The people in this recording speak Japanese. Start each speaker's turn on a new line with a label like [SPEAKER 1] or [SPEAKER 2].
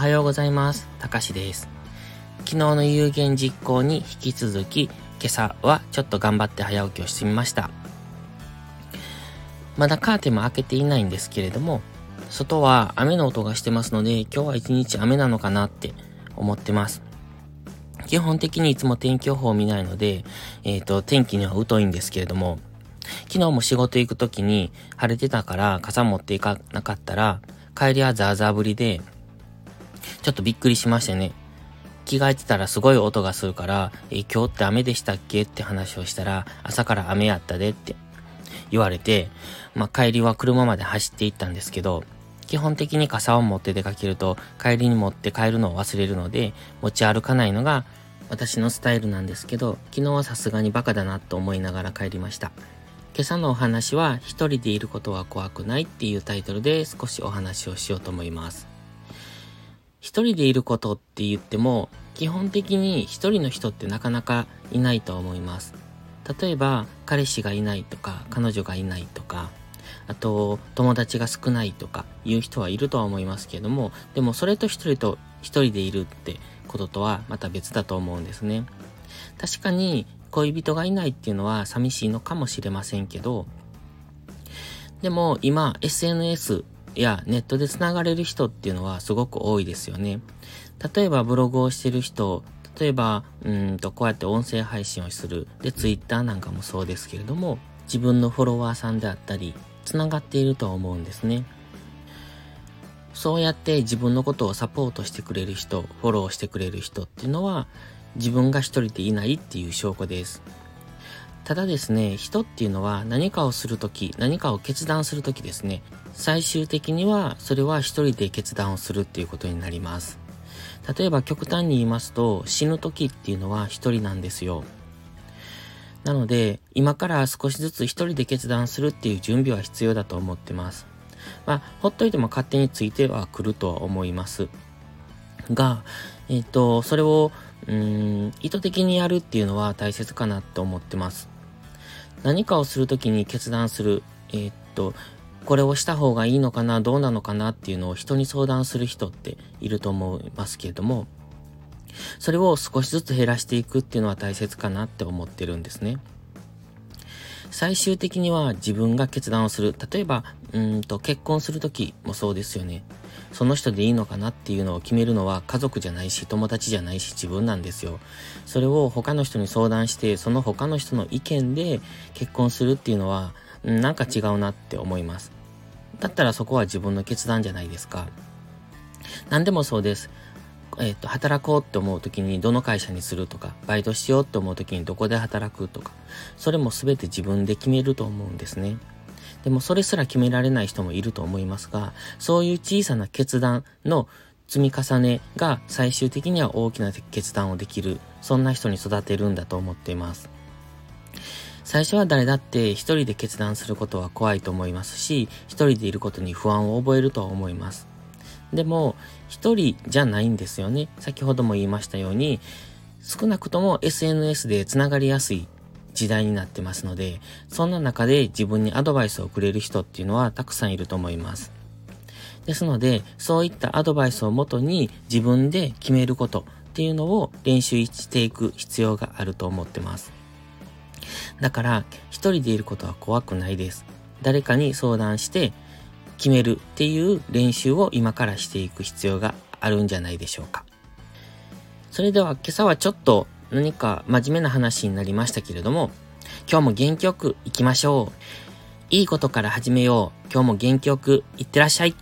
[SPEAKER 1] はようございます。たかしです。昨日の有言実行に引き続き、今朝はちょっと頑張って早起きをしてみました。まだカーテンも開けていないんですけれども、外は雨の音がしてますので、今日は一日雨なのかなって思ってます。基本的にいつも天気予報を見ないので、えっ、ー、と、天気には疎いんですけれども、昨日も仕事行く時に晴れてたから傘持っていかなかったら、帰りはザーザー降りで、ちょっとびっくりしましてね。着替えてたらすごい音がするから、え、今日って雨でしたっけって話をしたら、朝から雨やったでって言われて、まあ、帰りは車まで走っていったんですけど、基本的に傘を持って出かけると、帰りに持って帰るのを忘れるので、持ち歩かないのが私のスタイルなんですけど、昨日はさすがにバカだなと思いながら帰りました。今朝のお話は、一人でいることは怖くないっていうタイトルで少しお話をしようと思います。一人でいることって言っても、基本的に一人の人ってなかなかいないと思います。例えば、彼氏がいないとか、彼女がいないとか、あと、友達が少ないとかいう人はいるとは思いますけれども、でもそれと一人と一人でいるってこととはまた別だと思うんですね。確かに恋人がいないっていうのは寂しいのかもしれませんけど、でも今 SNS やネットで繋がれる人っていうのはすごく多いですよね。例えばブログをしてる人、例えば、うんと、こうやって音声配信をする。で、ツイッターなんかもそうですけれども、自分のフォロワーさんであったり、繋がっていると思うんですね。そうやって自分のことをサポートしてくれる人、フォローしてくれる人っていうのは、自分が一人でいないっていう証拠です。ただですね、人っていうのは何かをするとき、何かを決断するときですね、最終的にはそれは一人で決断をするっていうことになります。例えば極端に言いますと、死ぬ時っていうのは一人なんですよ。なので、今から少しずつ一人で決断するっていう準備は必要だと思ってます。まあ、ほっといても勝手についてはくるとは思います。が、えっ、ー、と、それを、うん、意図的にやるっていうのは大切かなと思ってます。何かをする時に決断する、えー、っと、これをした方がいいのかな、どうなのかなっていうのを人に相談する人っていると思いますけれども、それを少しずつ減らしていくっていうのは大切かなって思ってるんですね。最終的には自分が決断をする。例えば、うんと結婚するときもそうですよね。その人でいいのかなっていうのを決めるのは家族じゃないし、友達じゃないし、自分なんですよ。それを他の人に相談して、その他の人の意見で結婚するっていうのは、なんか違うなって思います。だったらそこは自分の決断じゃないですか。何でもそうです。えっ、ー、と、働こうって思う時にどの会社にするとか、バイトしようって思う時にどこで働くとか、それも全て自分で決めると思うんですね。でもそれすら決められない人もいると思いますが、そういう小さな決断の積み重ねが最終的には大きな決断をできる、そんな人に育てるんだと思っています。最初は誰だって一人で決断することは怖いと思いますし、一人でいることに不安を覚えるとは思います。でも、一人じゃないんですよね。先ほども言いましたように、少なくとも SNS で繋がりやすい時代になってますので、そんな中で自分にアドバイスをくれる人っていうのはたくさんいると思います。ですので、そういったアドバイスをもとに自分で決めることっていうのを練習していく必要があると思ってます。だから、一人でいることは怖くないです。誰かに相談して決めるっていう練習を今からしていく必要があるんじゃないでしょうか。それでは今朝はちょっと何か真面目な話になりましたけれども、今日も元気よく行きましょう。いいことから始めよう。今日も元気よく行ってらっしゃい。